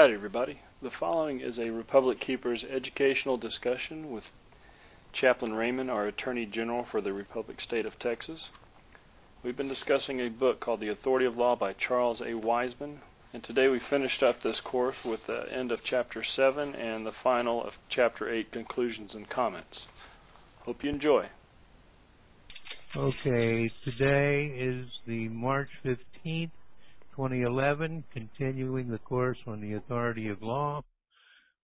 Howdy, everybody. The following is a Republic Keepers educational discussion with Chaplain Raymond, our Attorney General for the Republic State of Texas. We've been discussing a book called The Authority of Law by Charles A. Weisman, and today we finished up this course with the end of Chapter 7 and the final of Chapter 8 conclusions and comments. Hope you enjoy. Okay, today is the March 15th, 2011, continuing the course on the authority of law.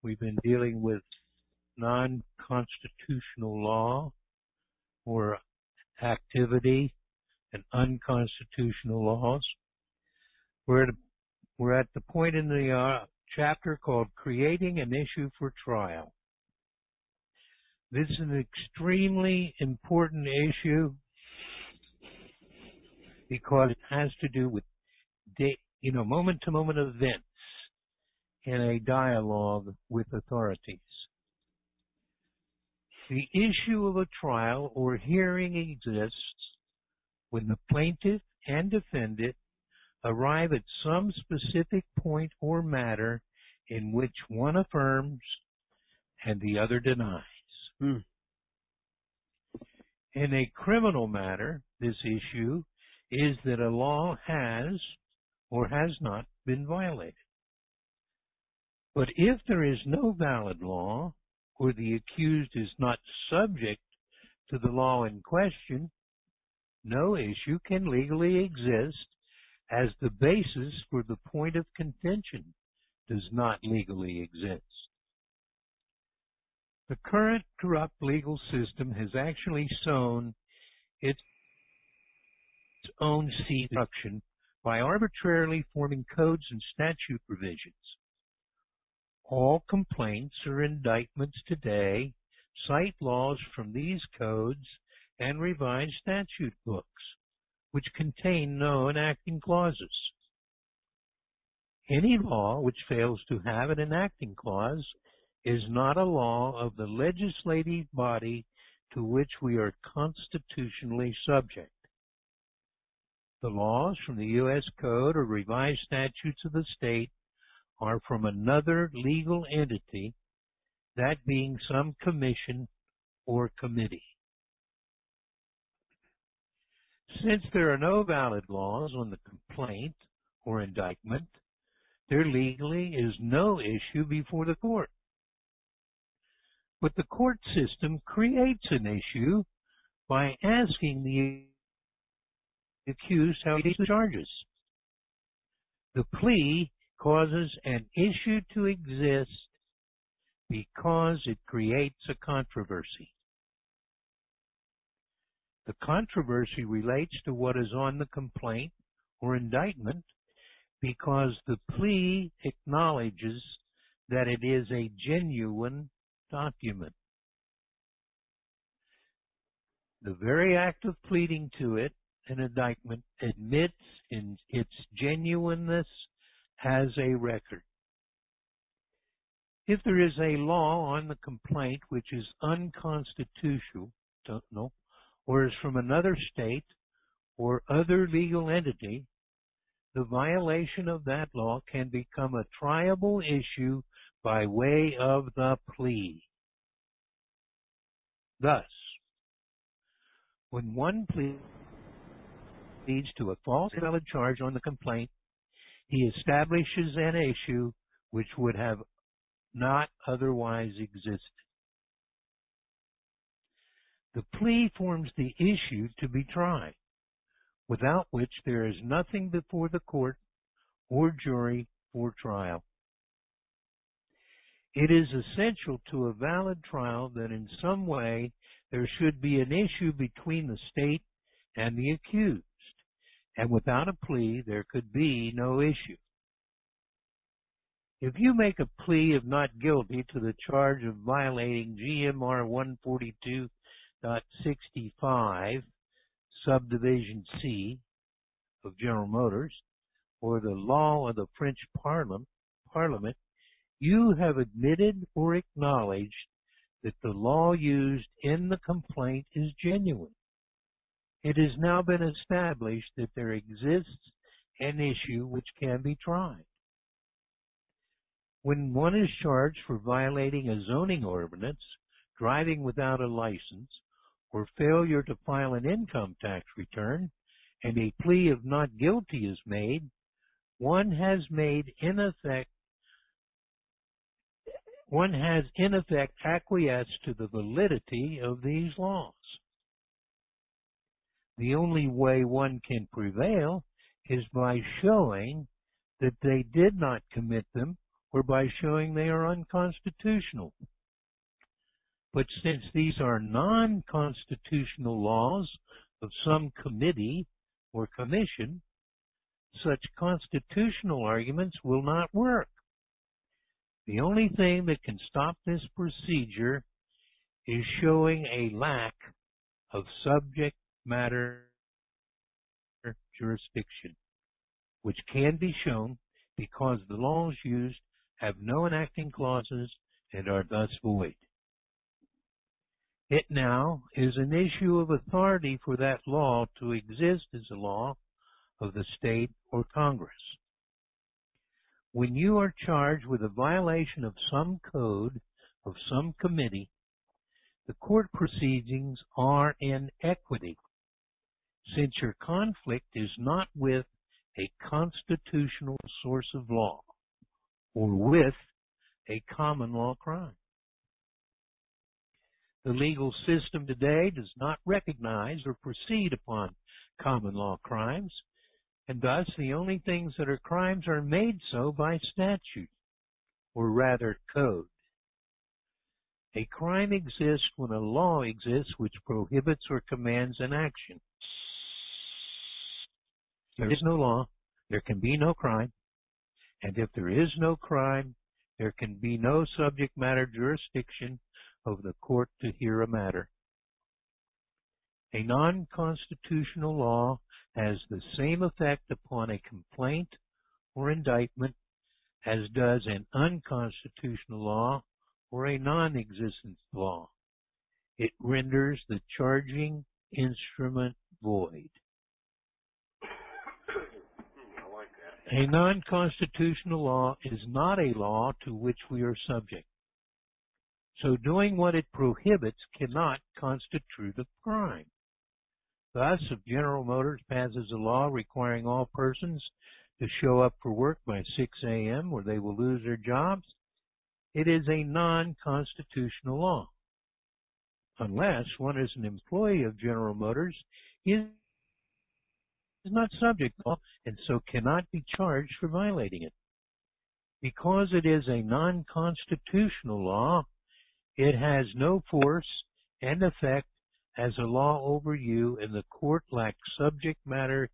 We've been dealing with non-constitutional law or activity and unconstitutional laws. We're at, we're at the point in the uh, chapter called Creating an Issue for Trial. This is an extremely important issue because it has to do with you know, moment to moment events in a dialogue with authorities. The issue of a trial or hearing exists when the plaintiff and defendant arrive at some specific point or matter in which one affirms and the other denies. Hmm. In a criminal matter, this issue is that a law has or has not been violated. But if there is no valid law, or the accused is not subject to the law in question, no issue can legally exist as the basis for the point of contention does not legally exist. The current corrupt legal system has actually sown its own seed destruction by arbitrarily forming codes and statute provisions. All complaints or indictments today cite laws from these codes and revised statute books, which contain no enacting clauses. Any law which fails to have an enacting clause is not a law of the legislative body to which we are constitutionally subject. The laws from the U.S. Code or revised statutes of the state are from another legal entity, that being some commission or committee. Since there are no valid laws on the complaint or indictment, there legally is no issue before the court. But the court system creates an issue by asking the accused how he charges. The plea causes an issue to exist because it creates a controversy. The controversy relates to what is on the complaint or indictment because the plea acknowledges that it is a genuine document. The very act of pleading to it an indictment admits in its genuineness as a record. If there is a law on the complaint which is unconstitutional, don't know, or is from another state or other legal entity, the violation of that law can become a triable issue by way of the plea. Thus, when one plea leads to a false valid charge on the complaint, he establishes an issue which would have not otherwise existed. The plea forms the issue to be tried, without which there is nothing before the court or jury for trial. It is essential to a valid trial that in some way there should be an issue between the state and the accused and without a plea there could be no issue. If you make a plea of not guilty to the charge of violating GMR 142.65 subdivision C of General Motors or the law of the French Parliament, you have admitted or acknowledged that the law used in the complaint is genuine. It has now been established that there exists an issue which can be tried. When one is charged for violating a zoning ordinance, driving without a license, or failure to file an income tax return, and a plea of not guilty is made, one has made in effect one has in effect acquiesced to the validity of these laws. The only way one can prevail is by showing that they did not commit them or by showing they are unconstitutional. But since these are non-constitutional laws of some committee or commission, such constitutional arguments will not work. The only thing that can stop this procedure is showing a lack of subject matter jurisdiction, which can be shown because the laws used have no enacting clauses and are thus void. It now is an issue of authority for that law to exist as a law of the state or Congress. When you are charged with a violation of some code of some committee, the court proceedings are in equity since your conflict is not with a constitutional source of law or with a common law crime. The legal system today does not recognize or proceed upon common law crimes, and thus the only things that are crimes are made so by statute, or rather code. A crime exists when a law exists which prohibits or commands an action there is no law, there can be no crime, and if there is no crime, there can be no subject matter jurisdiction of the court to hear a matter. A non-constitutional law has the same effect upon a complaint or indictment as does an unconstitutional law or a non-existent law. It renders the charging instrument void. A non-constitutional law is not a law to which we are subject. So doing what it prohibits cannot constitute a crime. Thus, if General Motors passes a law requiring all persons to show up for work by 6 a.m. or they will lose their jobs, it is a non-constitutional law. Unless one is an employee of General Motors, is is not subject to law and so cannot be charged for violating it. Because it is a non-constitutional law, it has no force and effect as a law over you and the court lacks subject matter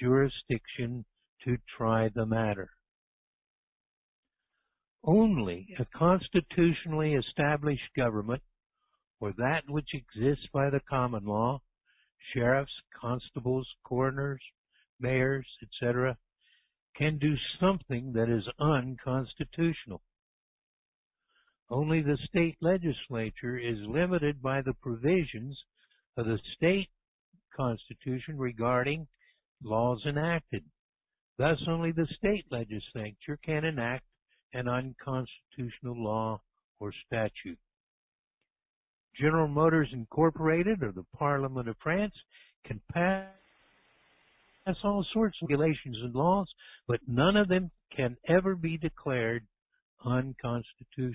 jurisdiction to try the matter. Only a constitutionally established government or that which exists by the common law sheriffs, constables, coroners, mayors, etc., can do something that is unconstitutional. Only the state legislature is limited by the provisions of the state constitution regarding laws enacted. Thus, only the state legislature can enact an unconstitutional law or statute. General Motors Incorporated or the Parliament of France can pass all sorts of regulations and laws, but none of them can ever be declared unconstitutional.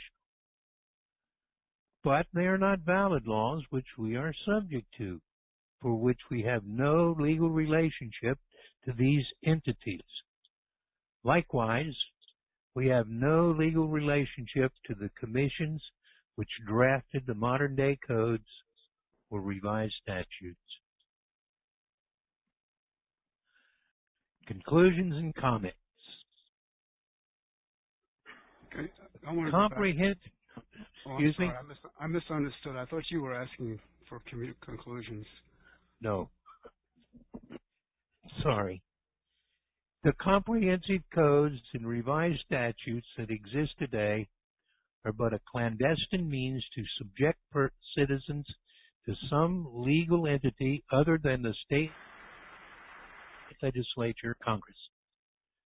But they are not valid laws which we are subject to, for which we have no legal relationship to these entities. Likewise, we have no legal relationship to the commissions which drafted the modern day codes or revised statutes. Conclusions and comments. Okay. I want to Comprehend. oh, Excuse I'm me? I, mis- I misunderstood. I thought you were asking for commu- conclusions. No. Sorry. The comprehensive codes and revised statutes that exist today are but a clandestine means to subject citizens to some legal entity other than the state legislature, Congress.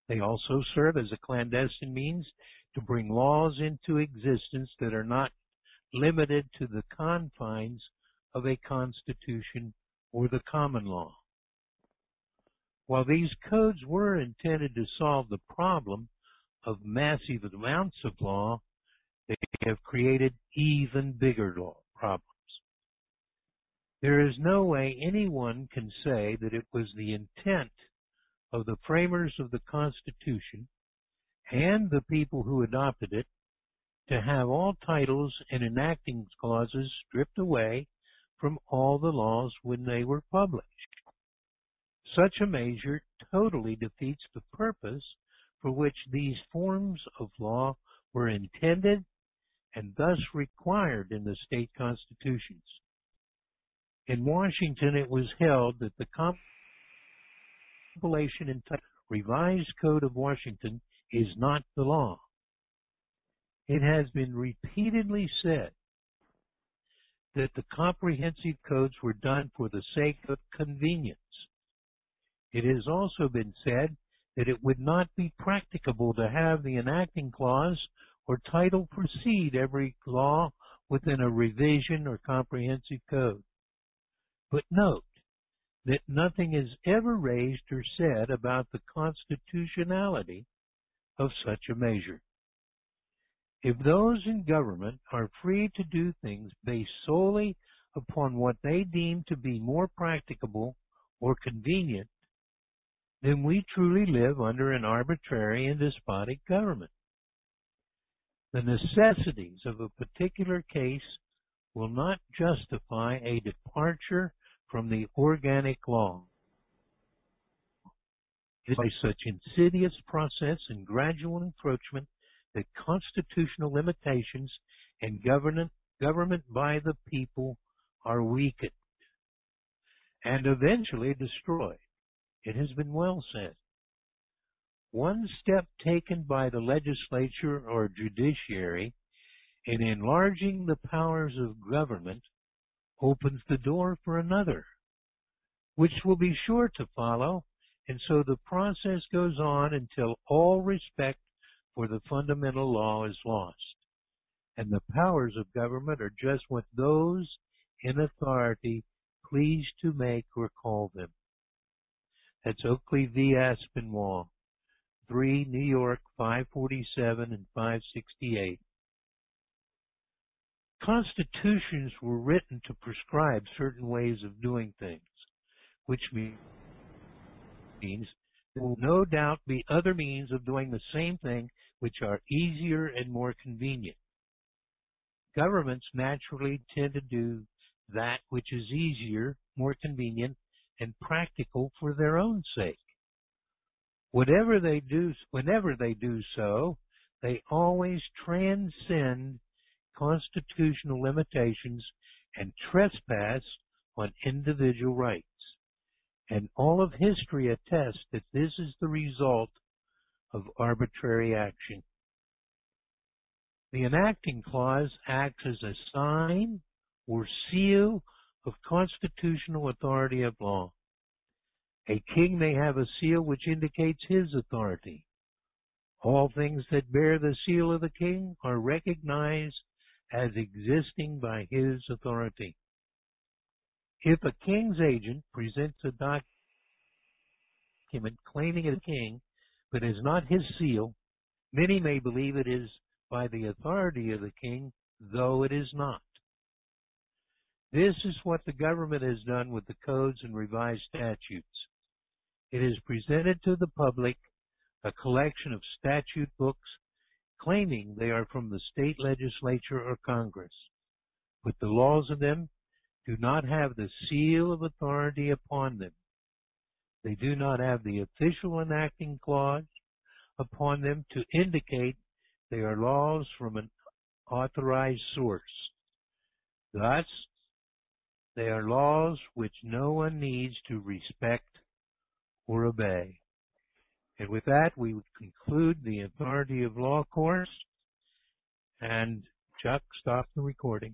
They also serve as a clandestine means to bring laws into existence that are not limited to the confines of a constitution or the common law. While these codes were intended to solve the problem of massive amounts of law, have created even bigger problems. There is no way anyone can say that it was the intent of the framers of the Constitution and the people who adopted it to have all titles and enacting clauses stripped away from all the laws when they were published. Such a measure totally defeats the purpose for which these forms of law were intended and thus required in the state constitutions. In Washington, it was held that the compilation entitled Revised Code of Washington is not the law. It has been repeatedly said that the comprehensive codes were done for the sake of convenience. It has also been said that it would not be practicable to have the enacting clause or title precede every law within a revision or comprehensive code. But note that nothing is ever raised or said about the constitutionality of such a measure. If those in government are free to do things based solely upon what they deem to be more practicable or convenient, then we truly live under an arbitrary and despotic government. The necessities of a particular case will not justify a departure from the organic law. It is by such insidious process and gradual encroachment that constitutional limitations and government, government by the people are weakened and eventually destroyed. It has been well said. One step taken by the legislature or judiciary in enlarging the powers of government opens the door for another, which will be sure to follow, and so the process goes on until all respect for the fundamental law is lost. And the powers of government are just what those in authority please to make or call them. That's Oakley v. Aspinwall, 3 New York 547 and 568. Constitutions were written to prescribe certain ways of doing things, which means there will no doubt be other means of doing the same thing which are easier and more convenient. Governments naturally tend to do that which is easier, more convenient, and practical for their own sake. Whatever they do, whenever they do so, they always transcend constitutional limitations and trespass on individual rights. And all of history attests that this is the result of arbitrary action. The enacting clause acts as a sign or seal of constitutional authority of law. A king may have a seal which indicates his authority. All things that bear the seal of the king are recognized as existing by his authority. If a king's agent presents a document claiming a king, but is not his seal, many may believe it is by the authority of the king, though it is not. This is what the government has done with the codes and revised statutes. It has presented to the public a collection of statute books claiming they are from the state legislature or Congress, but the laws of them do not have the seal of authority upon them. They do not have the official enacting clause upon them to indicate they are laws from an authorized source. Thus, they are laws which no one needs to respect or obey. And with that, we would conclude the authority of law course. And Chuck, stop the recording.